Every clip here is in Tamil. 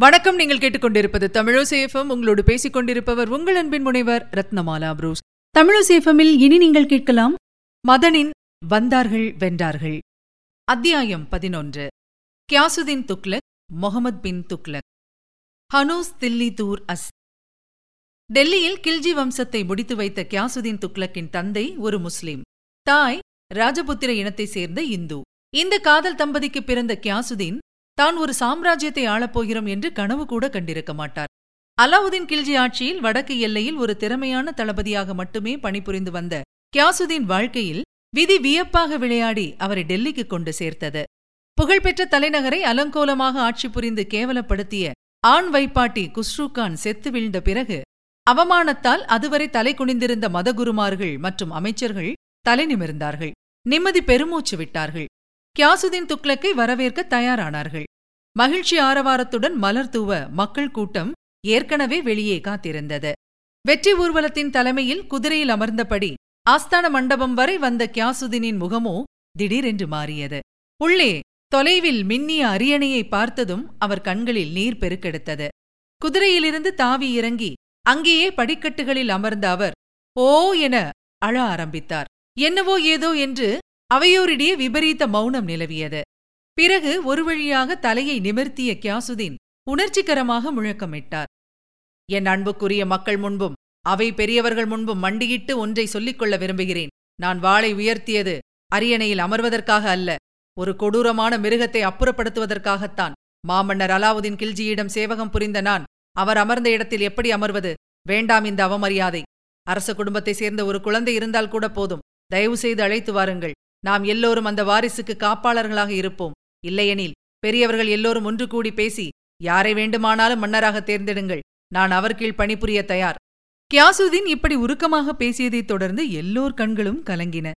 வணக்கம். நீங்கள் கேட்டுக்கொண்டிருப்பது தமிழசேஃபம் உங்களோடு பேசிக் கொண்டிருப்பவர் உங்கள் அன்பின் முனைவர் ரத்னமாலா புரூஸ். தமிழசேஃபமில் இனி நீங்கள் கேட்கலாம் மதனின் வந்தார்கள் வென்றார்கள். அத்தியாயம் பதினொன்று. கியாசுதீன் துக்லக் முகமது பின் துக்லக் ஹனூஸ் தில்லி தூர் அஸ். டெல்லியில் கில்ஜி வம்சத்தை முடித்து வைத்த கியாசுதீன் துக்லக்கின் தந்தை ஒரு முஸ்லிம். தாய் ராஜபுத்திர இனத்தைச் சேர்ந்த இந்து. இந்த காதல் தம்பதிக்கு பிறந்த கியாசுதீன் தான் ஒரு சாம்ராஜ்யத்தை ஆளப்போகிறோம் என்று கனவு கூட கண்டிருக்க மாட்டார். அலாவுதீன் கில்ஜி ஆட்சியில் வடக்கு எல்லையில் ஒரு திறமையான தளபதியாக மட்டுமே பணிபுரிந்து வந்த கியாசுதீன் வாழ்க்கையில் விதி வியப்பாக விளையாடி அவரை டெல்லிக்கு கொண்டு சேர்த்தது. புகழ்பெற்ற தலைநகரை அலங்கோலமாக ஆட்சி புரிந்து கேவலப்படுத்திய ஆண் வைப்பாட்டி குஸ்ருகான் செத்து வீழ்ந்த பிறகு அவமானத்தால் அதுவரை தலை குனிந்திருந்த மதகுருமார்கள் மற்றும் அமைச்சர்கள் தலை நிமிர்ந்தார்கள். நிம்மதி பெருமூச்சு விட்டார்கள். கியாசுதீன் துக்ளக்கை வரவேற்க தயாரானார்கள். மகிழ்ச்சி ஆரவாரத்துடன் மலர் தூவ மக்கள் கூட்டம் ஏற்கனவே வெளியே காத்திருந்தது. வெற்றி ஊர்வலத்தின் தலைமையில் குதிரையில் அமர்ந்தபடி ஆஸ்தான மண்டபம் வரை வந்த கியாசுதீனின் முகமோ திடீரென்று மாறியது. உள்ளே தொலைவில் மின்னிய அரியணையை பார்த்ததும் அவர் கண்களில் நீர் பெருக்கெடுத்தது. குதிரையிலிருந்து தாவி இறங்கி அங்கேயே படிக்கட்டுகளில் அமர்ந்த அவர் ஓ என அழ ஆரம்பித்தார். என்னவோ ஏதோ என்று அவையோரிடையே விபரீத மௌனம் நிலவியது. பிறகு ஒரு வழியாக தலையை நிமிர்த்திய கியாசுதீன் உணர்ச்சிகரமாக முழக்கமிட்டார். என் அன்புக்குரிய மக்கள் முன்பும் அவை பெரியவர்கள் முன்பும் மண்டியிட்டு ஒன்றை சொல்லிக்கொள்ள விரும்புகிறேன். நான் வாளை உயர்த்தியது அரியணையில் அமர்வதற்காக அல்ல ஒரு கொடூரமான மிருகத்தை அப்புறப்படுத்துவதற்காகத்தான். மாமன்னர் அலாவுதீன் கில்ஜியிடம் சேவகம் புரிந்த நான் அவர் அமர்ந்த இடத்தில் எப்படி அமர்வது? வேண்டாம் இந்த அவமரியாதை. அரச குடும்பத்தைச் சேர்ந்த ஒரு குழந்தை இருந்தால் கூட போதும். தயவு செய்து அழைத்து வாருங்கள். நாம் எல்லோரும் அந்த வாரிசுக்கு காப்பாளர்களாக இருப்போம். இல்லையெனில் பெரியவர்கள் எல்லோரும் ஒன்று கூடி பேசி யாரை வேண்டுமானாலும் மன்னராக தேர்ந்தெடுங்கள். நான் அவர் கீழ் பணிபுரிய தயார். கியாசுதீன் இப்படி உருக்கமாக பேசியதைத் தொடர்ந்து எல்லோர் கண்களும் கலங்கின.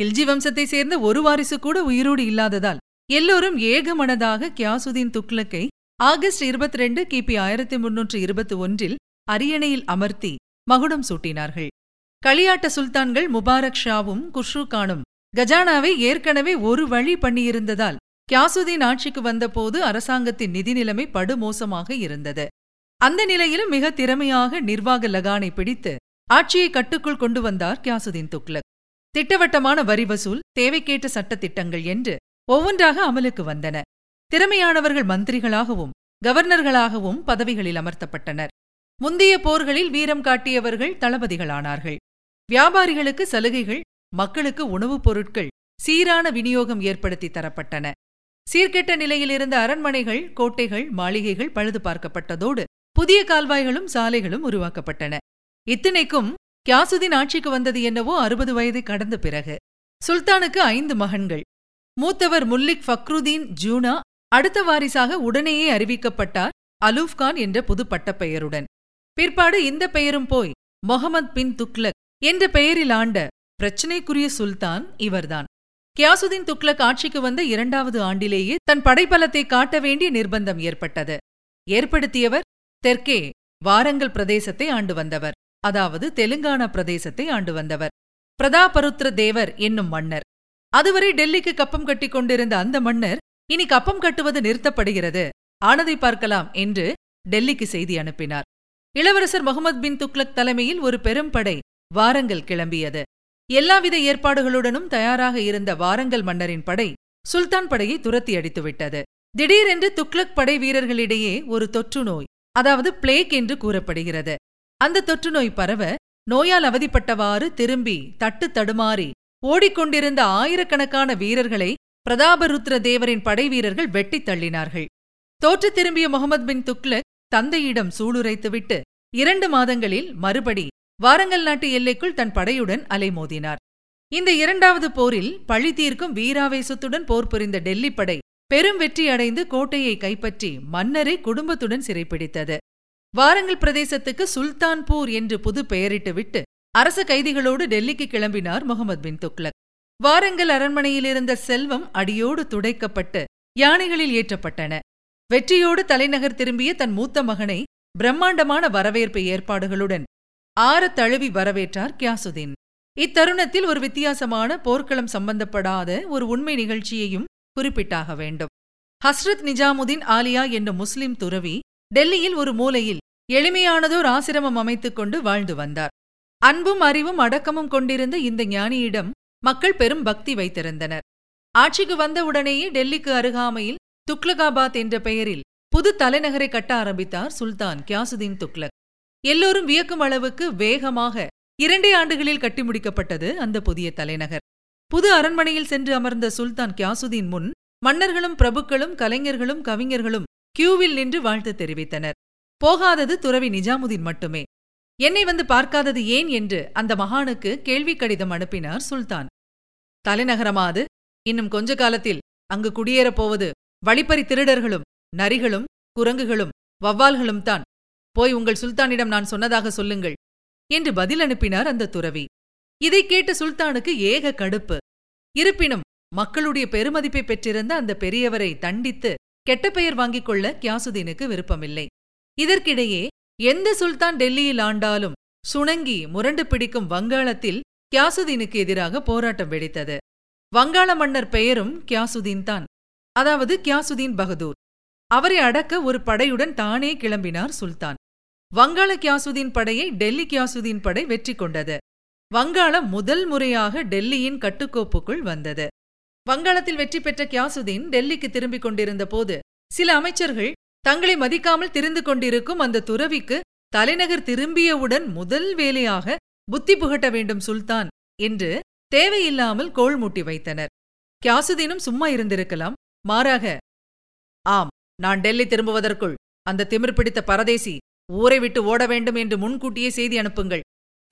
கில்ஜி வம்சத்தைச் சேர்ந்த ஒரு வாரிசு கூட உயிரோடு இல்லாததால் எல்லோரும் ஏகமனதாக கியாசுதீன் துக்லக்கை ஆகஸ்ட் இருபத்தி ரெண்டு கிபி ஆயிரத்தி முன்னூற்று இருபத்தி ஒன்றில் அரியணையில் அமர்த்தி மகுடம் சூட்டினார்கள். களியாட்ட சுல்தான்கள் முபாரக் ஷாவும் குஷ்ரு கானும் கஜானாவை ஏற்கனவே ஒரு வழி பண்ணியிருந்ததால் கியாசுதீன் ஆட்சிக்கு வந்தபோது அரசாங்கத்தின் நிதி நிலைமை படுமோசமாக இருந்தது. அந்த நிலையிலும் மிக திறமையாக நிர்வாக லகானை பிடித்து ஆட்சியை கட்டுக்குள் கொண்டு வந்தார் கியாசுதீன் துக்லக் திட்டவட்டமான வரி வசூல் தேவைக்கேற்ற சட்டத்திட்டங்கள் என்று ஒவ்வொன்றாக அமலுக்கு வந்தன. திறமையானவர்கள் மந்திரிகளாகவும் கவர்னர்களாகவும் பதவிகளில் அமர்த்தப்பட்டனர். முந்தைய போர்களில் வீரம் காட்டியவர்கள் தளபதிகளானார்கள். வியாபாரிகளுக்கு சலுகைகள் மக்களுக்கு உணவுப் பொருட்கள் சீரான விநியோகம் ஏற்படுத்தி தரப்பட்டன. சீர்கெட்ட நிலையிலிருந்த அரண்மனைகள் கோட்டைகள் மாளிகைகள் பழுது பார்க்கப்பட்டதோடு புதிய கால்வாய்களும் சாலைகளும் உருவாக்கப்பட்டன. இத்தனைக்கும் கியாசுதீன் ஆட்சிக்கு வந்தது என்னவோ அறுபது வயது கடந்த பிறகு. சுல்தானுக்கு ஐந்து மகன்கள். மூத்தவர் முல்லிக் ஃபக்ருதீன் ஜூனா அடுத்த வாரிசாக உடனேயே அறிவிக்கப்பட்டார் அலூஃப்கான் என்ற புது பட்டப்பெயருடன். பிற்பாடு இந்த பெயரும் போய் மொஹமத் பின் துக்லக் என்ற பெயரில் ஆண்ட பிரச்சினைக்குரிய சுல்தான் இவர்தான். கியாசுதீன் துக்ளக் ஆட்சிக்கு வந்த இரண்டாவது ஆண்டிலேயே தன் படைபலத்தை காட்ட வேண்டிய நிர்பந்தம் ஏற்பட்டது. ஏற்படுத்தியவர் தெற்கே வாரங்கல் பிரதேசத்தை ஆண்டு வந்தவர். அதாவது தெலுங்கானா பிரதேசத்தை ஆண்டு வந்தவர். பிரதாபருத்ர தேவர் என்னும் மன்னர். அதுவரை டெல்லிக்கு கப்பம் கட்டிக் கொண்டிருந்த அந்த மன்னர் இனி கப்பம் கட்டுவது நிறுத்தப்படுகிறது. ஆனதை பார்க்கலாம் என்று டெல்லிக்கு செய்தி அனுப்பினார். இளவரசர் முகமது பின் துக்லக் தலைமையில் ஒரு பெரும் படை வாரங்கல் கிளம்பியது. எல்லாவித ஏற்பாடுகளுடனும் தயாராக இருந்த வாரங்கல் மன்னரின் படை சுல்தான் படையை துரத்தி அடித்துவிட்டது. திடீரென்று துக்ளக் படை வீரர்களிடையே ஒரு தொற்று நோய் அதாவது பிளேக் என்று கூறப்படுகிறது. அந்த தொற்று நோய் பரவ நோயால் அவதிப்பட்டவாறு திரும்பி தட்டு தடுமாறி ஓடிக்கொண்டிருந்த ஆயிரக்கணக்கான வீரர்களை பிரதாபருத்ர தேவரின் படை வீரர்கள் வெட்டித் தள்ளினார்கள். தோற்று திரும்பிய முகமது பின் துக்ளக் தந்தையிடம் சூளுரைத்துவிட்டு இரண்டு மாதங்களில் மறுபடி வாரங்கல் நாட்டு எல்லைக்குள் தன் படையுடன் அலைமோதினார். இந்த இரண்டாவது போரில் பழி தீர்க்கும் வீராவேசத்துடன் போர் புரிந்த டெல்லி படை பெரும் வெற்றி அடைந்து கோட்டையை கைப்பற்றி மன்னரை குடும்பத்துடன் சிறைப்பிடித்தது. வாரங்கல் பிரதேசத்துக்கு சுல்தான்பூர் என்று புது பெயரிட்டுவிட்டு அரச கைதிகளோடு டெல்லிக்கு கிளம்பினார் முகமது பின் துக்லக் வாரங்கல் அரண்மனையிலிருந்த செல்வம் அடியோடு துடைக்கப்பட்டு யானைகளில் ஏற்றப்பட்டன. வெற்றியோடு தலைநகர் திரும்பிய தன் மூத்த மகனை பிரம்மாண்டமான வரவேற்பு ஏற்பாடுகளுடன் ஆற தழுவி வரவேற்றார் கியாசுதீன். இத்தருணத்தில் ஒரு வித்தியாசமான போர்க்களம் சம்பந்தப்படாத ஒரு உண்மை நிகழ்ச்சியையும் குறிப்பிட்டாக வேண்டும். ஹஸ்ரத் நிஜாமுதீன் ஆலியா என்ற முஸ்லிம் துறவி டெல்லியில் ஒரு மூலையில் எளிமையானதோர் ஆசிரமம் அமைத்துக் கொண்டு வாழ்ந்து வந்தார். அன்பும் அறிவும் அடக்கமும் கொண்டிருந்த இந்த ஞானியிடம் மக்கள் பெரும் பக்தி வைத்திருந்தனர். ஆட்சிக்கு வந்தவுடனேயே டெல்லிக்கு அருகாமையில் துக்லகாபாத் என்ற பெயரில் புது தலைநகரை கட்ட ஆரம்பித்தார் சுல்தான் கியாசுதீன் துக்லக். எல்லோரும் வியக்கும் அளவுக்கு வேகமாக இரண்டே ஆண்டுகளில் கட்டி முடிக்கப்பட்டது அந்த புதிய தலைநகர். புது அரண்மனையில் சென்று அமர்ந்த சுல்தான் கியாசுதீன் முன் மன்னர்களும் பிரபுக்களும் கலைஞர்களும் கவிஞர்களும் கியூவில் நின்று வாழ்த்து தெரிவித்தனர். போகாதது துறவி நிஜாமுதீன் மட்டுமே. என்னை வந்து பார்க்காதது ஏன் என்று அந்த மகானுக்கு கேள்வி கடிதம் அனுப்பினார் சுல்தான். தலைநகரமாது இன்னும் கொஞ்ச காலத்தில் அங்கு குடியேறப் போவது வழிப்பறி திருடர்களும் நரிகளும் குரங்குகளும் வவ்வால்களும் தான். போய் உங்கள் சுல்தானிடம் நான் சொன்னதாக சொல்லுங்கள் என்று பதில் அனுப்பினார் அந்த துறவி. இதைக் கேட்ட சுல்தானுக்கு ஏக கடுப்பு. இருப்பினும் மக்களுடைய பெருமதிப்பை பெற்றிருந்த அந்த பெரியவரை தண்டித்து கெட்ட பெயர் வாங்கிக் கொள்ள கியாசுதீனுக்கு விருப்பமில்லை. இதற்கிடையே எந்த சுல்தான் டெல்லியில் ஆண்டாலும் சுணங்கி முரண்டு பிடிக்கும் வங்காளத்தில் கியாசுதீனுக்கு எதிராக போராட்டம் வெடித்தது. வங்காள மன்னர் பெயரும் கியாசுதீன் தான். அதாவது கியாசுதீன் பகதூர். அவரை அடக்க ஒரு படையுடன் தானே கிளம்பினார் சுல்தான். வங்காள கியாசுதீன் படையை டெல்லி கியாசுதீன் படை வெற்றி கொண்டது. வங்காளம் முதல் முறையாக டெல்லியின் கட்டுக்கோப்புக்குள் வந்தது. வங்காளத்தில் வெற்றி பெற்ற கியாசுதீன் டெல்லிக்கு திரும்பிக் கொண்டிருந்த போது சில அமைச்சர்கள் தங்களை மதிக்காமல் திரிந்து கொண்டிருக்கும் அந்த துறவிக்கு தலைநகர் திரும்பியவுடன் முதல் வேலையாக புத்தி புகட்ட வேண்டும் சுல்தான் என்று தேவையில்லாமல் கோள் மூட்டி வைத்தனர். கியாசுதீனும் சும்மா இருந்திருக்கலாம். மாறாக ஆம் நான் டெல்லி திரும்புவதற்குள் அந்த திமிர் பிடித்த பரதேசி ஊரை விட்டு ஓட வேண்டும் என்று முன்கூட்டியே செய்தி அனுப்புங்கள்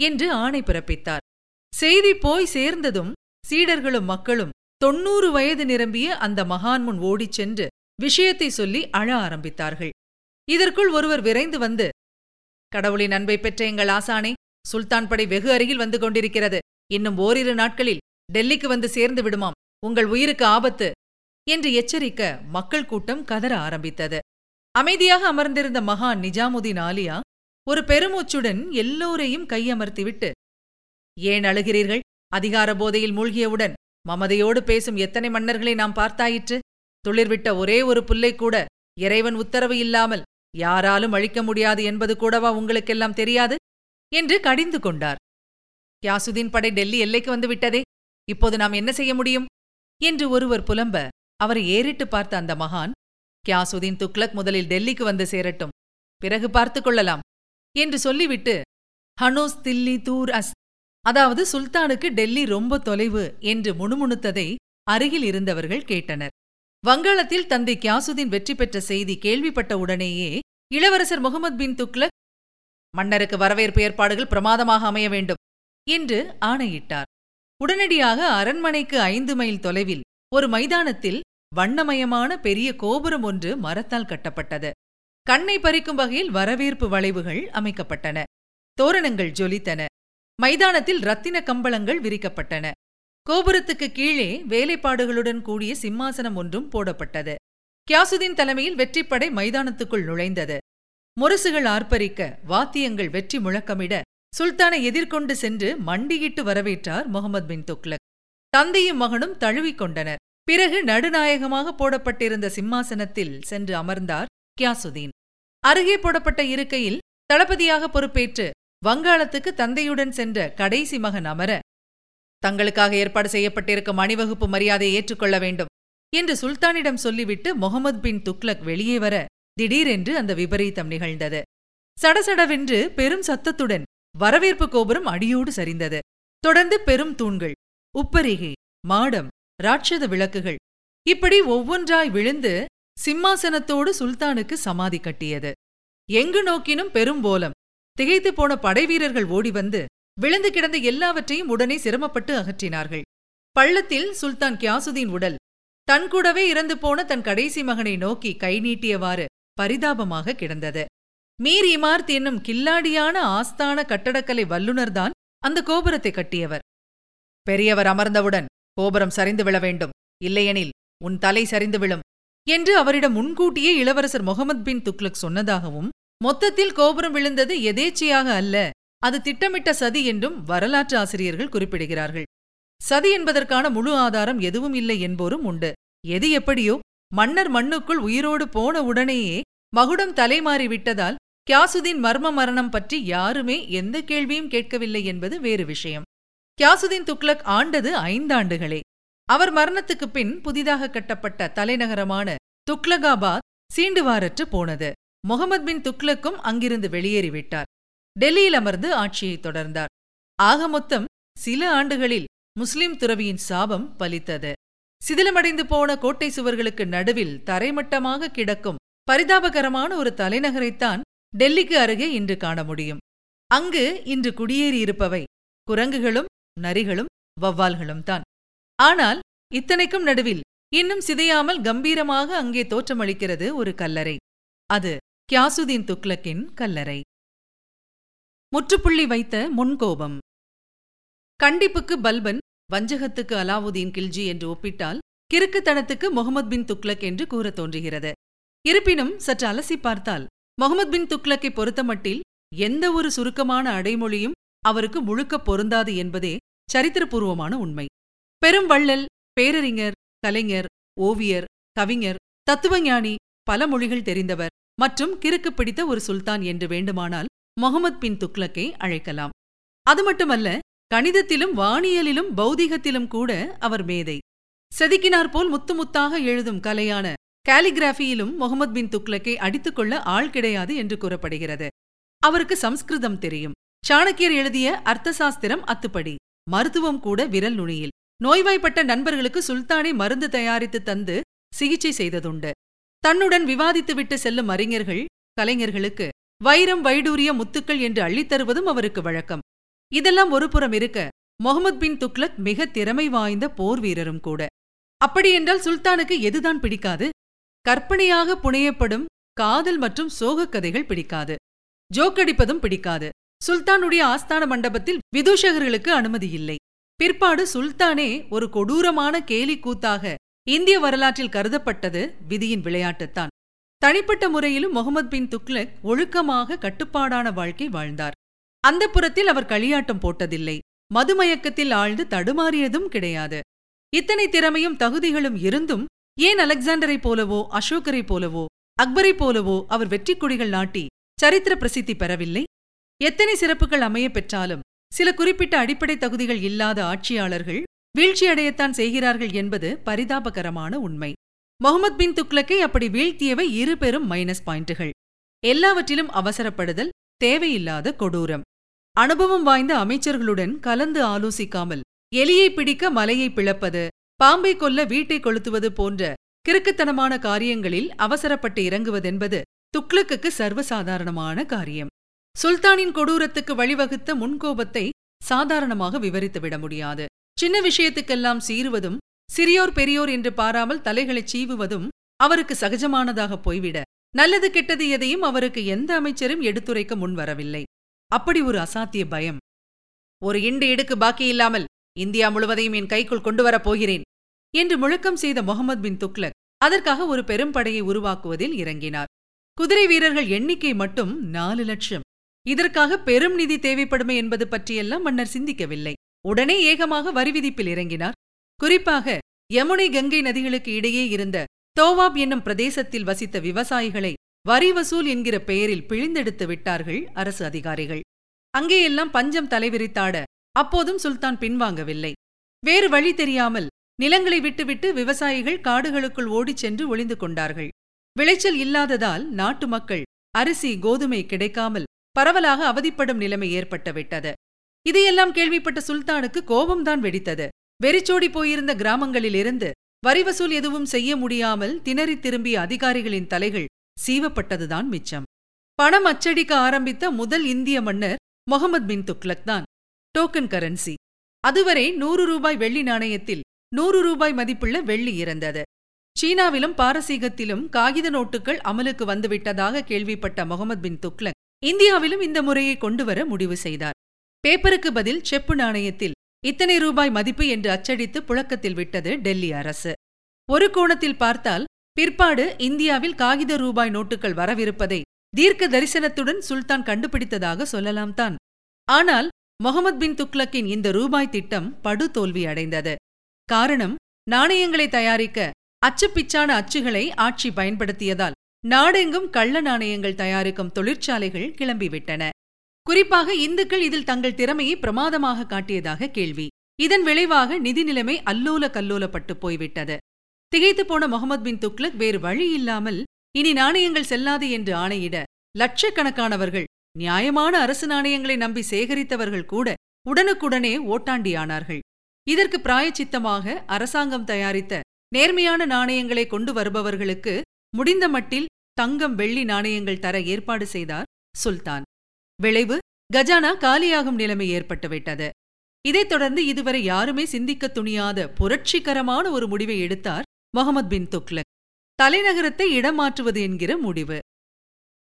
என்று ஆணை பிறப்பித்தார். செய்தி போய் சேர்ந்ததும் சீடர்களும் மக்களும் தொன்னூறு வயது நிரம்பிய அந்த மகான் முன் ஓடிச் சென்று விஷயத்தை சொல்லி அழ ஆரம்பித்தார்கள். இதற்குள் ஒருவர் விரைந்து வந்து கடவுளின் அன்பை பெற்ற எங்கள் ஆசானே சுல்தான் படை வெகு அருகில் வந்து கொண்டிருக்கிறது. இன்னும் ஓரிரு நாட்களில் டெல்லிக்கு வந்து சேர்ந்து விடுமாம். உங்கள் உயிருக்கு ஆபத்து என்று எச்சரிக்க மக்கள் கூட்டம் கதற ஆரம்பித்தது. அமைதியாக அமர்ந்திருந்த மகான் நிஜாமுதீன் ஆலியா ஒரு பெருமூச்சுடன் எல்லோரையும் கையமர்த்திவிட்டு ஏன் அழுகிறீர்கள்? அதிகார போதையில் மூழ்கியவுடன் மமதையோடு பேசும் எத்தனை மன்னர்களை நாம் பார்த்தாயிற்று? துளிர்விட்ட ஒரே ஒரு புல்லை கூட இறைவன் உத்தரவு இல்லாமல் யாராலும் அழிக்க முடியாது என்பது கூடவா உங்களுக்கெல்லாம் தெரியாது? என்று கடிந்து கொண்டார். யாசுதீன் படை டெல்லி எல்லைக்கு வந்து விட்டதே இப்போது நாம் என்ன செய்ய முடியும்? என்று ஒருவர் புலம்ப அவரை ஏறிட்டு பார்த்த அந்த மகான் கியாசுதீன் துக்லக் முதலில் டெல்லிக்கு வந்து சேரட்டும். பிறகு பார்த்துக் கொள்ளலாம். என்று சொல்லிவிட்டு ஹனோஸ் தில்லி தூர் அஸ் அதாவது சுல்தானுக்கு டெல்லி ரொம்ப தொலைவு என்று முணுமுணுத்ததை அருகில் இருந்தவர்கள் கேட்டனர். வங்காளத்தில் தந்தை கியாசுதீன் வெற்றி பெற்ற செய்தி கேள்விப்பட்ட உடனேயே இளவரசர் முகமது பின் துக்ளக் மன்னருக்கு வரவேற்பு ஏற்பாடுகள் பிரமாதமாக அமைய வேண்டும் என்று ஆணையிட்டார். உடனடியாக அரண்மனைக்கு ஐந்து மைல் தொலைவில் ஒரு மைதானத்தில் வண்ணமயமான பெரிய கோபுரம் ஒன்று மரத்தால் கட்டப்பட்டது. கண்ணை பறிக்கும் வகையில் வரவேற்பு வளைவுகள் அமைக்கப்பட்டன. தோரணங்கள் ஜொலித்தன. மைதானத்தில் ரத்தின கம்பளங்கள் விரிக்கப்பட்டன. கோபுரத்துக்கு கீழே வேலைப்பாடுகளுடன் கூடிய சிம்மாசனம் ஒன்றும் போடப்பட்டது. கியாசுதீன் தலைமையில் வெற்றிப்படை மைதானத்துக்குள் நுழைந்தது. முரசுகள் ஆர்ப்பரிக்க வாத்தியங்கள் வெற்றி முழக்கமிட சுல்தானை எதிர்கொண்டு சென்று மண்டியிட்டு வரவேற்றார் முகமது பின் துக்லக் தந்தையும் மகனும் தழுவிக் கொண்டனர். பிறகு நடுநாயகமாக போடப்பட்டிருந்த சிம்மாசனத்தில் சென்று அமர்ந்தார் கியாசுதீன். அருகே போடப்பட்ட இருக்கையில் தளபதியாக பொறுப்பேற்று வங்காளத்துக்கு தந்தையுடன் சென்ற கடைசி மகன் அமர தங்களுக்காக ஏற்பாடு செய்யப்பட்டிருக்கும் அணிவகுப்பு மரியாதையை ஏற்றுக்கொள்ள வேண்டும் என்று சுல்தானிடம் சொல்லிவிட்டு முகமது பின் துக்லக் வெளியே வர திடீரென்று அந்த விபரீதம் நிகழ்ந்தது. சடசடவென்று பெரும் சத்தத்துடன் வரவேற்பு கோபுரம் அடியோடு சரிந்தது. தொடர்ந்து பெரும் தூண்கள் உப்பரிகை மாடம் ராட்சத விளக்குகள். இப்படி ஒவ்வொன்றாய் விழுந்து சிம்மாசனத்தோடு சுல்தானுக்கு சமாதி கட்டியது. எங்கு நோக்கினும் பெரும் போலம். திகைத்துப் போன படைவீரர்கள் ஓடி வந்து விழுந்து கிடந்த எல்லாவற்றையும் உடனே சிரமப்பட்டு அகற்றினார்கள். பள்ளத்தில் சுல்தான் கியாசுதீன் உடல். தன் கூடவே இறந்து போன தன் கடைசி மகனை நோக்கி கை நீட்டியவாறு பரிதாபமாக கிடந்தது. மீர் இமார்த் என்னும் கில்லாடியான ஆஸ்தான கட்டடக்கலை வல்லுநர்தான் அந்த கோபுரத்தை கட்டியவர். பெரியவர் அமர்ந்தவுடன் கோபுரம் சரிந்து விழ வேண்டும். இல்லையெனில் உன் தலை சரிந்து விழும். என்று அவரிடம் முன்கூட்டியே இளவரசர் முகமது பின் துக்லக் சொன்னதாகவும் மொத்தத்தில் கோபுரம் விழுந்தது எதேச்சையாக அல்ல அது திட்டமிட்ட சதி என்றும் வரலாற்று ஆசிரியர்கள் குறிப்பிடுகிறார்கள். சதி என்பதற்கான முழு ஆதாரம் எதுவும் இல்லை என்போரும் உண்டு. எது எப்படியோ மன்னர் மண்ணுக்குள் உயிரோடு போன உடனேயே மகுடம் தலைமாறி விட்டதால் கியாசுதீன் மர்ம மரணம் பற்றி யாருமே எந்த கேள்வியும் கேட்கவில்லை என்பது வேறு விஷயம். கியாசுதீன் துக்ளக் ஆண்டது ஐந்தாண்டுகளே. அவர் மரணத்துக்குப் பின் புதிதாக கட்டப்பட்ட தலைநகரமான துக்லகாபாத் சீண்டுவாரற்று போனது. முகமது பின் துக்ளக்கும் அங்கிருந்து வெளியேறிவிட்டார். டெல்லியில் அமர்ந்து ஆட்சியை தொடர்ந்தார். ஆக மொத்தம் சில ஆண்டுகளில் முஸ்லிம் துறவியின் சாபம் பலித்தது. சிதிலமடைந்து போன கோட்டை சுவர்களுக்கு நடுவில் தரைமட்டமாக கிடக்கும் பரிதாபகரமான ஒரு தலைநகரைத்தான் டெல்லிக்கு அருகே இன்று காண முடியும். அங்கு இன்று குடியேறியிருப்பவை குரங்குகளும் நரிகளும் வவ்வால்களும் தான். ஆனால் இத்தனைக்கும் நடுவில் இன்னும் சிதையாமல் கம்பீரமாக அங்கே தோற்றமளிக்கிறது ஒரு கல்லறை. அது கியாசுதீன் துக்ளக்கின் கல்லறை. முற்றுப்புள்ளி வைத்த முன்கோபம். கண்டிப்புக்கு பல்பன் வஞ்சகத்துக்கு அலாவுதீன் கில்ஜி என்று ஒப்பிட்டால் கிறுக்குத்தனத்துக்கு முகமது பின் துக்ளக் என்று கூறத் தோன்றுகிறது. இருப்பினும் சற்று அலசி பார்த்தால் முகமது பின் துக்ளக்கை பொறுத்தமட்டில் எந்த ஒரு சுருக்கமான அடைமொழியும் அவருக்கு முழுக்க பொருந்தாது என்பதே சரித்திரபூர்வமான உண்மை. பெரும் வள்ளல் பேரறிஞர் கலைஞர் ஓவியர் கவிஞர் தத்துவஞானி பல மொழிகள் தெரிந்தவர் மற்றும் கிறுக்கு பிடித்த ஒரு சுல்தான் என்று வேண்டுமானால் முகமது பின் துக்ளக்கை அழைக்கலாம். அது மட்டுமல்ல கணிதத்திலும் வானியலிலும் பௌதிகத்திலும் கூட அவர் மேதை. செதுக்கினார் போல் முத்து முத்தாக எழுதும் கலையான காலிகிராஃபியிலும் முகமது பின் துக்ளக்கை அடித்துக்கொள்ள ஆள் கிடையாது என்று கூறப்படுகிறது. அவருக்கு சம்ஸ்கிருதம் தெரியும். சாணக்கியர் எழுதிய அர்த்தசாஸ்திரம் அத்துப்படி. மருத்துவம் கூட விரல் நுனியில். நோய்வாய்ப்பட்ட நண்பர்களுக்கு சுல்தானே மருந்து தயாரித்து தந்து சிகிச்சை செய்ததுண்டு. தன்னுடன் விவாதித்துவிட்டு செல்லும் அறிஞர்கள் கலைஞர்களுக்கு வைரம் வைடூரிய முத்துக்கள் என்று அள்ளித்தருவதும் அவருக்கு வழக்கம். இதெல்லாம் ஒருபுறம் இருக்க முகமது பின் துக்ளக் மிக திறமை வாய்ந்த போர் வீரரும் கூட. அப்படியென்றால் சுல்தானுக்கு எதுதான் பிடிக்காது? கற்பனையாக புனையப்படும் காதல் மற்றும் சோகக் கதைகள் பிடிக்காது. ஜோக்கடிப்பதும் பிடிக்காது. சுல்தானுடைய ஆஸ்தான மண்டபத்தில் விதூஷகர்களுக்கு அனுமதி இல்லை. பிற்பாடு சுல்தானே ஒரு கொடூரமான கேலி கூத்தாக இந்திய வரலாற்றில் கருதப்பட்டது விதியின் விளையாட்டுத்தான். தனிப்பட்ட முறையிலும் முகமது பின் துக்ளக் ஒழுக்கமாக கட்டுப்பாடான வாழ்க்கை வாழ்ந்தார். அந்த புறத்தில் அவர் களியாட்டம் போட்டதில்லை. மதுமயக்கத்தில் ஆழ்ந்து தடுமாறியதும் கிடையாது. இத்தனை திறமையும் தகுதிகளும் இருந்தும் ஏன் அலெக்சாண்டரைப் போலவோ அசோகரைப் போலவோ அக்பரைப் போலவோ அவர் வெற்றிக் கொடிகள் நாட்டி சரித்திர பிரசித்தி பெறவில்லை? எத்தனை சிறப்புகள் அமைய பெற்றாலும் சில குறிப்பிட்ட அடிப்படை தகுதிகள் இல்லாத ஆட்சியாளர்கள் வீழ்ச்சியடையத்தான் செய்கிறார்கள் என்பது பரிதாபகரமான உண்மை. முகமது பின் துக்ளக்கை அப்படி வீழ்த்தியவை இரு பெரும் மைனஸ் பாயிண்டுகள் எல்லாவற்றிலும் அவசரப்படுதல் தேவையில்லாத கொடூரம். அனுபவம் வாய்ந்த அமைச்சர்களுடன் கலந்து ஆலோசிக்காமல் எலியை பிடிக்க மலையை பிளப்பது பாம்பை கொல்ல வீட்டை கொளுத்துவது போன்ற கிறுக்குத்தனமான காரியங்களில் அவசரப்பட்டு இறங்குவதென்பது துக்ளக்குக்கு சர்வசாதாரணமான காரியம். சுல்தானின் கொடூரத்துக்கு வழிவகுத்த முன்கோபத்தை சாதாரணமாக விவரித்துவிட முடியாது. சின்ன விஷயத்துக்கெல்லாம் சீறுவதும் சிறியோர் பெரியோர் என்று பாராமல் தலைகளைச் சீவுவதும் அவருக்கு சகஜமானதாக போய்விட. நல்லது கெட்டது எதையும் அவருக்கு எந்த அமைச்சரும் எடுத்துரைக்க முன்வரவில்லை. அப்படி ஒரு அசாத்திய பயம். ஒரு இண்டு இடுக்கு பாக்கியில்லாமல் இந்தியா முழுவதையும் என் கைக்குள் கொண்டு வரப் போகிறேன் என்று முழக்கம் செய்த முகமது பின் துக்லக் அதற்காக ஒரு பெரும் படையை உருவாக்குவதில் இறங்கினார். குதிரை வீரர்கள் எண்ணிக்கை மட்டும் நாலு லட்சம். இதற்காக பெரும் நிதி தேவைப்படுமே என்பது பற்றியெல்லாம் மன்னர் சிந்திக்கவில்லை. உடனே ஏகமாக வரி விதிப்பில் இறங்கினார். குறிப்பாக யமுனை கங்கை நதிகளுக்கு இடையே இருந்த தோவாப் என்னும் பிரதேசத்தில் வசித்த விவசாயிகளை வரி வசூல் என்கிற பெயரில் பிழிந்தெடுத்து விட்டார்கள் அரசு அதிகாரிகள். அங்கேயெல்லாம் பஞ்சம் தலைவிரித்தாட அப்போதும் சுல்தான் பின்வாங்கவில்லை. வேறு வழி தெரியாமல் நிலங்களை விட்டுவிட்டு விவசாயிகள் காடுகளுக்குள் ஓடிச் சென்று ஒளிந்து கொண்டார்கள். விளைச்சல் இல்லாததால் நாட்டு மக்கள் அரிசி கோதுமை கிடைக்காமல் பரவலாக அவதிப்படும் நிலைமை ஏற்பட்டுவிட்டது இதையெல்லாம் கேள்விப்பட்ட சுல்தானுக்கு கோபம்தான் வெடித்தது. வெறிச்சோடி போயிருந்த கிராமங்களிலிருந்து வரி வசூல் எதுவும் செய்ய முடியாமல் திணறித் திரும்பிய அதிகாரிகளின் தலைகள் சீவப்பட்டதுதான் மிச்சம். பணம் அச்சடிக்க ஆரம்பித்த முதல் இந்திய மன்னர் முகமது பின் துக்லக் தான். Token currency. அதுவரை நூறு ரூபாய் வெள்ளி நாணயத்தில் நூறு ரூபாய் மதிப்புள்ள வெள்ளி இருந்தது. சீனாவிலும் பாரசீகத்திலும் காகித நோட்டுகள் அமலுக்கு வந்துவிட்டதாக கேள்விப்பட்ட முகமது பின் துக்லக் இந்தியாவிலும் இந்த முறையை கொண்டுவர முடிவு செய்தார். பேப்பருக்கு பதில் செப்பு நாணயத்தில் இத்தனை ரூபாய் மதிப்பு என்று அச்சடித்து புழக்கத்தில் விட்டது டெல்லி அரசு. ஒரு கோணத்தில் பார்த்தால் பிற்பாடு இந்தியாவில் காகித ரூபாய் நோட்டுகள் வரவிருப்பதை தீர்க்க தரிசனத்துடன் சுல்தான் கண்டுபிடித்ததாக சொல்லலாம் தான். ஆனால் முகமது பின் துக்ளக்கின் இந்த ரூபாய் திட்டம் படுதோல்வி அடைந்தது. காரணம் நாணயங்களை தயாரிக்க அச்சுப்பிச்சான அச்சுகளை ஆட்சி பயன்படுத்தியதால் நாடெங்கும் கள்ள நாணயங்கள் தயாரிக்கும் தொழிற்சாலைகள் கிளம்பிவிட்டன. குறிப்பாக இந்துக்கள் இதில் தங்கள் திறமையை பிரமாதமாக காட்டியதாக கேள்வி. இதன் விளைவாக நிதி நிலைமை அல்லோல கல்லோலப்பட்டு போய்விட்டது. திகைத்து போன முகமது பின் துக்ளக் வேறு வழி இல்லாமல் இனி நாணயங்கள் செல்லாது என்று ஆணையிட லட்சக்கணக்கானவர்கள் நியாயமான அரசு நாணயங்களை நம்பி சேகரித்தவர்கள் கூட உடனுக்குடனே ஓட்டாண்டியானார்கள். இதற்கு பிராயச்சித்தமாக அரசாங்கம் தயாரித்த நேர்மையான நாணயங்களை கொண்டு வருபவர்களுக்கு முடிந்த மட்டில் தங்கம் வெள்ளி நாணயங்கள் தர ஏற்பாடு செய்தார் சுல்தான். விளைவு கஜானா காலியாகும் நிலைமை ஏற்பட்டுவிட்டது. இதைத் தொடர்ந்து இதுவரை யாருமே சிந்திக்க துணியாத புரட்சிகரமான ஒரு முடிவை எடுத்தார் முகமது பின் துக்லக் தலைநகரத்தை இடமாற்றுவது என்கிற முடிவு.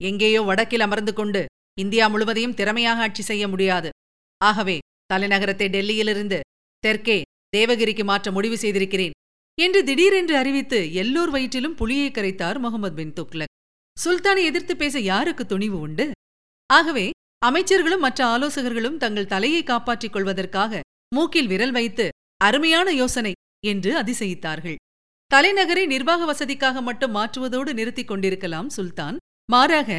எங்கேயோ வடக்கில் அமர்ந்து கொண்டு இந்தியா முழுவதையும் திறமையாக ஆட்சி செய்ய முடியாது. ஆகவே தலைநகரத்தை டெல்லியிலிருந்து தெற்கே தேவகிரிக்கு மாற்ற முடிவு செய்திருக்கிறேன். என்று திடீரென்று அறிவித்து எல்லோர் வயிற்றிலும் புலியை கரைத்தார் முகமது பின் துக்லக் சுல்தானை எதிர்த்து பேச யாருக்கு துணிவு உண்டு? ஆகவே அமைச்சர்களும் மற்ற ஆலோசகர்களும் தங்கள் தலையை காப்பாற்றிக் கொள்வதற்காக மூக்கில் விரல் வைத்து அருமையான யோசனை என்று அதிசயித்தார்கள். தலைநகரை நிர்வாக வசதிக்காக மட்டும் மாற்றுவதோடு நிறுத்திக் கொண்டிருக்கலாம் சுல்தான். மாறாக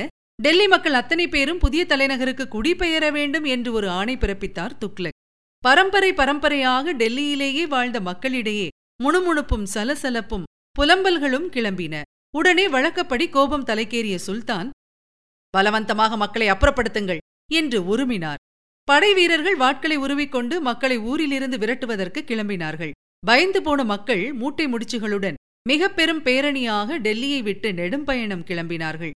டெல்லி மக்கள் அத்தனை பேரும் புதிய தலைநகருக்கு குடிபெயர வேண்டும் என்று ஒரு ஆணை பிறப்பித்தார் துக்லக் பரம்பரை பரம்பரையாக டெல்லியிலேயே வாழ்ந்த மக்களிடையே முணுமுணுப்பும் சலசலப்பும் புலம்பல்களும் கிளம்பின. உடனே வழக்கப்படி கோபம் தலைக்கேறிய சுல்தான் பலவந்தமாக மக்களை அப்புறப்படுத்துங்கள் என்று உருமினார். படை வீரர்கள் வாட்களை உருவிக்கொண்டு மக்களை ஊரிலிருந்து விரட்டுவதற்கு கிளம்பினார்கள். பயந்து போன மக்கள் மூட்டை முடிச்சுகளுடன் மிக பெரும் பேரணியாக டெல்லியை விட்டு நெடும்பயணம் கிளம்பினார்கள்.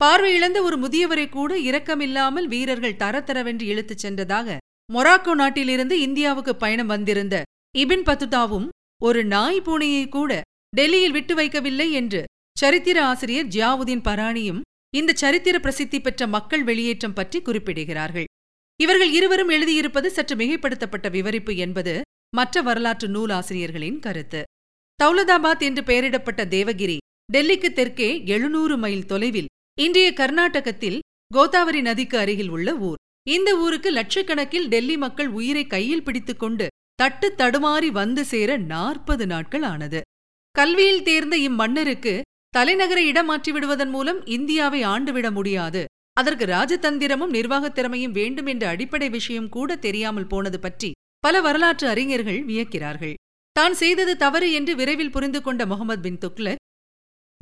பார்வையிழந்த ஒரு முதியவரை கூட இரக்கமில்லாமல் வீரர்கள் தரத்தரவென்று இழுத்துச் சென்றதாக மொராக்கோ நாட்டிலிருந்து இந்தியாவுக்கு பயணம் வந்திருந்த இபின் பத்துதாவும் ஒரு நாய் பூனையை கூட டெல்லியில் விட்டு வைக்கவில்லை என்று சரித்திர ஆசிரியர் ஜியாவுதீன் பராணியும் இந்த சரித்திர பிரசித்தி பெற்ற மக்கள் வெளியேற்றம் பற்றி குறிப்பிடுகிறார்கள். இவர்கள் இருவரும் எழுதியிருப்பது சற்று மிகைப்படுத்தப்பட்ட விவரிப்பு என்பது மற்ற வரலாற்று நூலாசிரியர்களின் கருத்து. தௌலதாபாத் என்று பெயரிடப்பட்ட தேவகிரி டெல்லிக்கு தெற்கே எழுநூறு மைல் தொலைவில் இன்றைய கர்நாடகத்தில் கோதாவரி நதிக்கு அருகில் உள்ள ஊர். இந்த ஊருக்கு லட்சக்கணக்கில் டெல்லி மக்கள் உயிரை கையில் பிடித்துக்கொண்டு தட்டு தடுமாறி வந்து சேர நாற்பது நாட்கள் ஆனது. கல்வியில் தேர்ந்த இம்மன்னருக்கு தலைநகரை இடமாற்றி விடுவதன் மூலம் இந்தியாவை ஆண்டுவிட முடியாது. அதற்கு ராஜதந்திரமும் நிர்வாகத் திறமையும் வேண்டும் என்ற அடிப்படை விஷயம் கூட தெரியாமல் போனது பற்றி பல வரலாற்று அறிஞர்கள் வியக்கிறார்கள். தான் செய்தது தவறு என்று விரைவில் புரிந்து கொண்ட முகமது பின் துக்லக்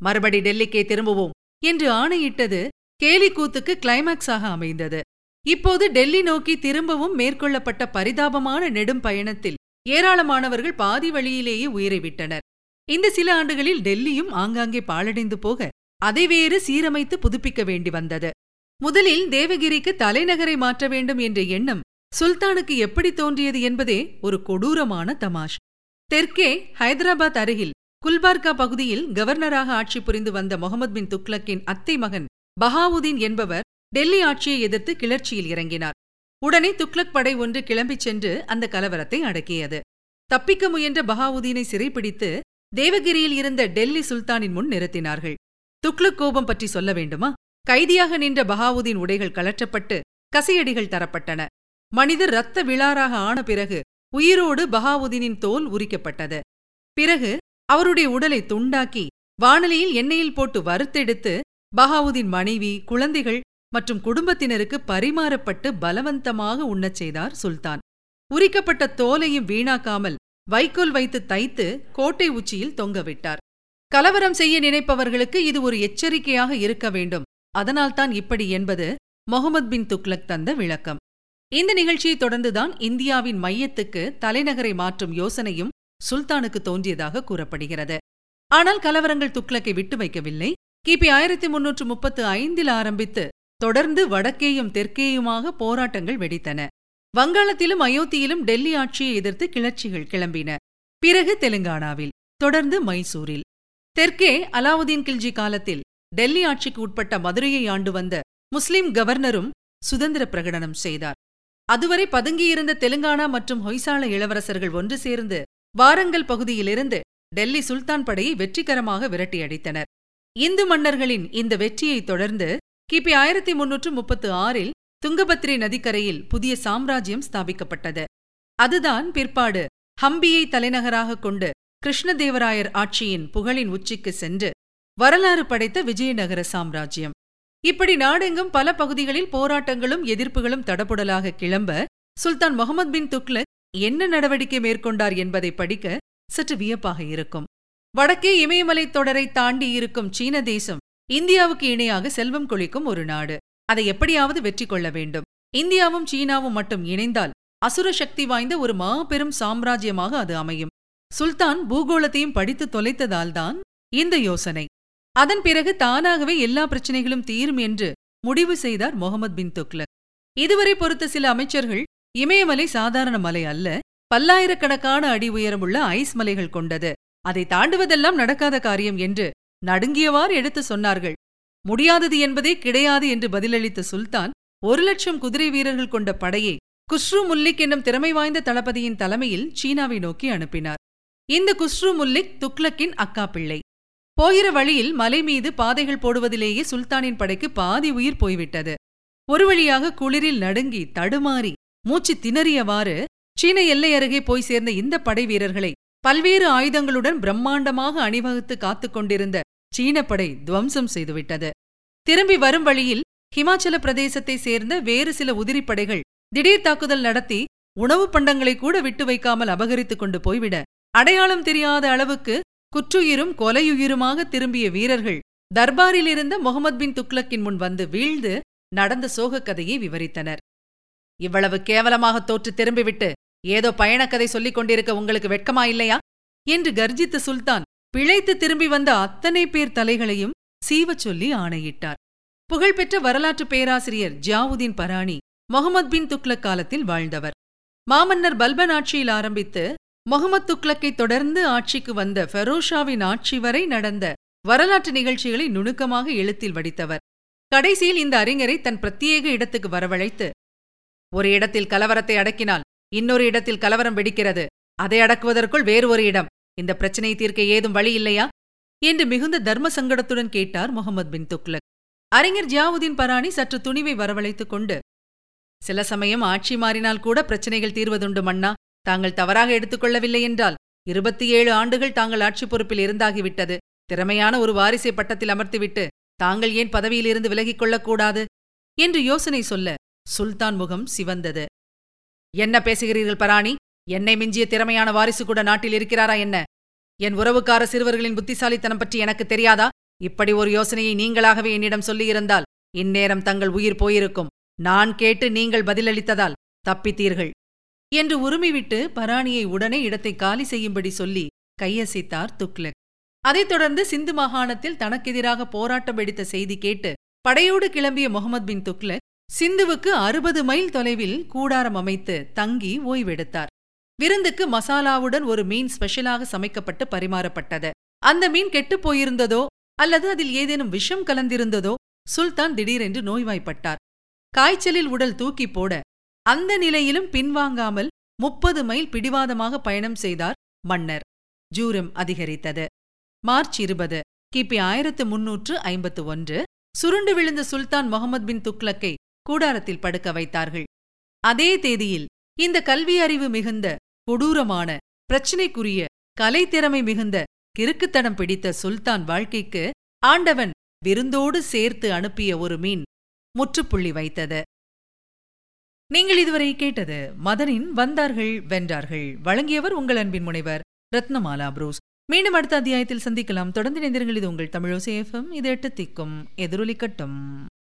மறுபடி டெல்லிக்கே திரும்புவோம் என்று ஆணையிட்டது கேலிக்கூத்துக்கு கிளைமாக்ஸாக அமைந்தது. இப்போது டெல்லி நோக்கி திரும்பவும் மேற்கொள்ளப்பட்ட பரிதாபமான நெடும் பயணத்தில் ஏராளமானவர்கள் பாதி வழியிலேயே உயிரை விட்டனர். இந்த சில ஆண்டுகளில் டெல்லியும் ஆங்காங்கே பாழடைந்து போக அதை வேறு சீரமைத்து புதுப்பிக்க வேண்டி வந்தது. முதலில் தேவகிரிக்கு தலைநகரை மாற்ற வேண்டும் என்ற எண்ணம் சுல்தானுக்கு எப்படி தோன்றியது என்பதே ஒரு கொடூரமான தமாஷ். தெற்கே ஹைதராபாத் அருகில் குல்பார்கா பகுதியில் கவர்னராக ஆட்சி புரிந்து வந்த முகமது பின் துக்லக்கின் அத்தை மகன் பஹாவுதீன் என்பவர் டெல்லி ஆட்சியை எதிர்த்து கிளர்ச்சியில் இறங்கினார். உடனே துக்ளக் படை ஒன்று கிளம்பிச் சென்று அந்த கலவரத்தை அடக்கியது. தப்பிக்க முயன்ற பஹாவுதீனை சிறைப்பிடித்து தேவகிரியில் இருந்த டெல்லி சுல்தானின் முன் நிறுத்தினார்கள். துக்ளக் கோபம் பற்றி சொல்ல வேண்டுமா? கைதியாக நின்ற பஹாவுதீன் உடைகள் கலற்றப்பட்டு கசையடிகள் தரப்பட்டன. மனிதர் இரத்த விழாராக ஆன பிறகு உயிரோடு பஹாவுதீனின் தோல் உரிக்கப்பட்டது. பிறகு அவருடைய உடலை துண்டாக்கி வானலியில் எண்ணெயில் போட்டு வறுத்தெடுத்து பஹாவுதீன் மனைவி குழந்தைகள் மற்றும் குடும்பத்தினருக்கு பரிமாறப்பட்டு பலவந்தமாக உண்ணச் செய்தார் சுல்தான். உரிக்கப்பட்ட தோலையும் வீணாக்காமல் வைக்கோல் வைத்து தைத்து கோட்டை உச்சியில் தொங்கவிட்டார் கலவரம் செய்ய நினைப்பவர்களுக்கு இது ஒரு எச்சரிக்கையாக இருக்க வேண்டும். அதனால்தான் இப்படி என்பது முகமது பின் துக்லக் தந்த விளக்கம். இந்த நிகழ்ச்சியை தொடர்ந்துதான் இந்தியாவின் மையத்துக்கு தலைநகரை மாற்றும் யோசனையும் சுல்தானுக்கு தோன்றியதாக கூறப்படுகிறது. ஆனால் கலவரங்கள் துக்லக்கை விட்டு வைக்கவில்லை. கிபி ஆயிரத்தி முன்னூற்று முப்பத்து ஐந்தில் ஆரம்பித்து தொடர்ந்து வடக்கேயும் தெற்கேயுமாக போராட்டங்கள் வெடித்தன. வங்காளத்திலும் அயோத்தியிலும் டெல்லி ஆட்சியை எதிர்த்து கிளர்ச்சிகள் கிளம்பின. பிறகு தெலுங்கானாவில் தொடர்ந்து மைசூரில். தெற்கே அலாவுதீன் கில்ஜி காலத்தில் டெல்லி ஆட்சிக்கு உட்பட்ட மதுரையை ஆண்டு வந்த முஸ்லிம் கவர்னரும் சுதந்திர பிரகடனம் செய்தார். அதுவரை பதுங்கியிருந்த தெலுங்கானா மற்றும் ஹொய்சால இளவரசர்கள் ஒன்று சேர்ந்து வாரங்கல் பகுதியிலிருந்து டெல்லி சுல்தான் படையை வெற்றிகரமாக விரட்டியடித்தனர். இந்து மன்னர்களின் இந்த வெற்றியைத் தொடர்ந்து கிபி ஆயிரத்தி முன்னூற்று முப்பத்து ஆறில் துங்கபத்ரி நதிக்கரையில் புதிய சாம்ராஜ்யம் ஸ்தாபிக்கப்பட்டது. அதுதான் பிற்பாடு ஹம்பியை தலைநகராகக் கொண்டு கிருஷ்ணதேவராயர் ஆட்சியின் புகழின் உச்சிக்கு சென்று வரலாறு படைத்த விஜயநகர சாம்ராஜ்யம். இப்படி நாடெங்கும் பல பகுதிகளில் போராட்டங்களும் எதிர்ப்புகளும் தடபுடலாக கிளம்ப சுல்தான் முகமது பின் துக்லக் என்ன நடவடிக்கை மேற்கொண்டார் என்பதை படிக்க சற்று வியப்பாக இருக்கும். வடக்கே இமயமலைத் தொடரை தாண்டி இருக்கும் சீன தேசம் இந்தியாவுக்கு இணையாக செல்வம் கொளிக்கும் ஒரு நாடு. அதை எப்படியாவது வெற்றி கொள்ள வேண்டும். இந்தியாவும் சீனாவும் மட்டும் இணைந்தால் அசுர சக்தி வாய்ந்த ஒரு மாபெரும் சாம்ராஜ்யமாக அது அமையும். சுல்தான் பூகோளத்தையும் படித்து தொலைத்ததால்தான் இந்த யோசனை. அதன் பிறகு தானாகவே எல்லா பிரச்சனைகளும் தீரும் என்று முடிவு செய்தார் முகமது பின் துக்லக் இதுவரை பொறுத்த சில அமைச்சர்கள் இமயமலை சாதாரண மலை அல்ல பல்லாயிரக்கணக்கான அடி உயரமுள்ள ஐஸ் மலைகள் கொண்டது. அதை தாண்டுவதெல்லாம் நடக்காத காரியம் என்று நடுங்கியவாறு எடுத்து சொன்னார்கள். முடியாதது என்பதே கிடையாது என்று பதிலளித்த சுல்தான் ஒரு லட்சம் குதிரை வீரர்கள் கொண்ட படையை குஷ்ரு முல்லிக் என்னும் திறமை வாய்ந்த தளபதியின் தலைமையில் சீனாவை நோக்கி அனுப்பினார். இந்த குஷ்ரு முல்லிக் துக்ளக்கின் அக்கா பிள்ளை. போகிற வழியில் மலை மீது பாதைகள் போடுவதிலேயே சுல்தானின் படைக்கு பாதி உயிர் போய்விட்டது. ஒரு வழியாக குளிரில் நடுங்கி தடுமாறி மூச்சு திணறியவாறு சீன எல்லை அருகே போய் சேர்ந்த இந்த படை வீரர்களை பல்வேறு ஆயுதங்களுடன் பிரம்மாண்டமாக அணிவகுத்து காத்துக் கொண்டிருந்த சீனப்படை துவம்சம் செய்துவிட்டது. திரும்பி வரும் வழியில் ஹிமாச்சல பிரதேசத்தை சேர்ந்த வேறு சில உதிரிப்படைகள் திடீர் தாக்குதல் நடத்தி உணவுப் பண்டங்களை கூட விட்டு வைக்காமல் அபகரித்துக் கொண்டு போய்விட அடையாளம் தெரியாத அளவுக்கு குற்றுயிரும் கொலையுயிருமாக திரும்பிய வீரர்கள் தர்பாரில் இருந்த முகமது பின் துக்ளக்கின் முன் வந்து வீழ்ந்து நடந்த சோகக் கதையை விவரித்தனர். இவ்வளவு கேவலமாக தோற்று திரும்பிவிட்டு ஏதோ பயணக்கதை சொல்லிக் கொண்டிருக்க உங்களுக்கு வெட்கமா இல்லையா? என்று கர்ஜித்த சுல்தான் பிழைத்து திரும்பி வந்த அத்தனை பேர் தலைகளையும் சீவச் சொல்லி ஆணையிட்டார். புகழ்பெற்ற வரலாற்று பேராசிரியர் ஜியாவுதீன் பராணி முகமது பின் துக்ளக் காலத்தில் வாழ்ந்தவர். மாமன்னர் பல்பன் ஆட்சியில் ஆரம்பித்து முகமது துக்ளக்கை தொடர்ந்து ஆட்சிக்கு வந்த ஃபெரோஷாவின் ஆட்சி வரை நடந்த வரலாற்று நிகழ்ச்சிகளை நுணுக்கமாக எழுத்தில் வடித்தவர். கடைசியில் இந்த அறிஞரை தன் பிரத்யேக இடத்துக்கு வரவழைத்து ஒரு இடத்தில் கலவரத்தை அடக்கினால் இன்னொரு இடத்தில் கலவரம் வெடிக்கிறது. அதை அடக்குவதற்குள் வேறு ஒரு இடம். இந்த பிரச்சனையை தீர்க்க ஏதும் வழி இல்லையா? என்று மிகுந்த தர்ம சங்கடத்துடன் கேட்டார் முகமது பின் துக்லக் அறிஞர் ஜியாவுதீன் பராணி சற்று துணிவை வரவழைத்துக் கொண்டு சில சமயம் ஆட்சி மாறினால் கூட பிரச்சனைகள் தீர்வதுண்டு மன்னா. தாங்கள் தவறாக எடுத்துக்கொள்ளவில்லை என்றால் இருபத்தி ஏழு ஆண்டுகள் தாங்கள் ஆட்சி பொறுப்பில் இருந்தாகிவிட்டது. திறமையான ஒரு வாரிசை பட்டத்தில் அமர்த்திவிட்டு தாங்கள் ஏன் பதவியிலிருந்து விலகிக் கொள்ளக்கூடாது? என்று யோசனை சொல்ல சுல்தான் முகம் சிவந்தது. என்ன பேசுகிறீர்கள் பராணி என்னை மிஞ்சிய திறமையான வாரிசு கூட நாட்டில் இருக்கிறாரா என்ன? என் உறவுக்கார சிறுவர்களின் புத்திசாலித்தனம் பற்றி எனக்கு தெரியாதா? இப்படி ஒரு யோசனையை நீங்களாகவே என்னிடம் சொல்லியிருந்தால் இந்நேரம் தங்கள் உயிர் போயிருக்கும். நான் கேட்டு நீங்கள் பதிலளித்ததால் தப்பித்தீர்கள். என்று உருமிவிட்டு பராணியை உடனே இடத்தை காலி செய்யும்படி சொல்லி கையசைத்தார் துக்லக் அதைத் தொடர்ந்து சிந்து மாகாணத்தில் தனக்கெதிராக போராட்டம் வெடித்த செய்தி கேட்டு படையோடு கிளம்பிய முகமது பின் துக்லக் சிந்துவுக்கு அறுபது மைல் தொலைவில் கூடாரம் அமைத்து தங்கி ஓய்வெடுத்தார். விருந்துக்கு மசாலாவுடன் ஒரு மீன் ஸ்பெஷலாக சமைக்கப்பட்டு பரிமாறப்பட்டது. அந்த மீன் கெட்டுப் போயிருந்ததோ அல்லது அதில் ஏதேனும் விஷம் கலந்திருந்ததோ சுல்தான் திடீரென்று நோய்வாய்ப்பட்டார். காய்ச்சலில் உடல் தூக்கி போட அந்த நிலையிலும் பின்வாங்காமல் முப்பது மைல் பிடிவாதமாக பயணம் செய்தார் மன்னர். ஜூரம் அதிகரித்தது. மார்ச் இருபது கிபி ஆயிரத்து முன்னூற்று ஐம்பத்து ஒன்று சுருண்டு விழுந்த சுல்தான் முகமது பின் துக்லக்கை கூடாரத்தில் படுக்க வைத்தார்கள். அதே தேதியில் இந்த கல்வி அறிவு மிகுந்த கொடூரமான பிரச்சினைக்குரிய கலைத்திறமை மிகுந்த கிறுக்குத்தனம் பிடித்த சுல்தான் வாழ்க்கைக்கு ஆண்டவன் விருந்தோடு சேர்த்து அனுப்பிய ஒரு மீன் முற்றுப்புள்ளி வைத்தது. நீங்கள் இதுவரை கேட்டது மதனின் வந்தார்கள் வென்றார்கள். வழங்கியவர் உங்கள் அன்பின் முனைவர் ரத்னமாலா புரூஸ். மீண்டும் அடுத்த அத்தியாயத்தில் சந்திக்கலாம். தொடர்ந்து இணைந்திருங்கள். இது உங்கள் தமிழோசேஃபம் இது எட்டு திக்கும். எதிரொலிக்கட்டும்.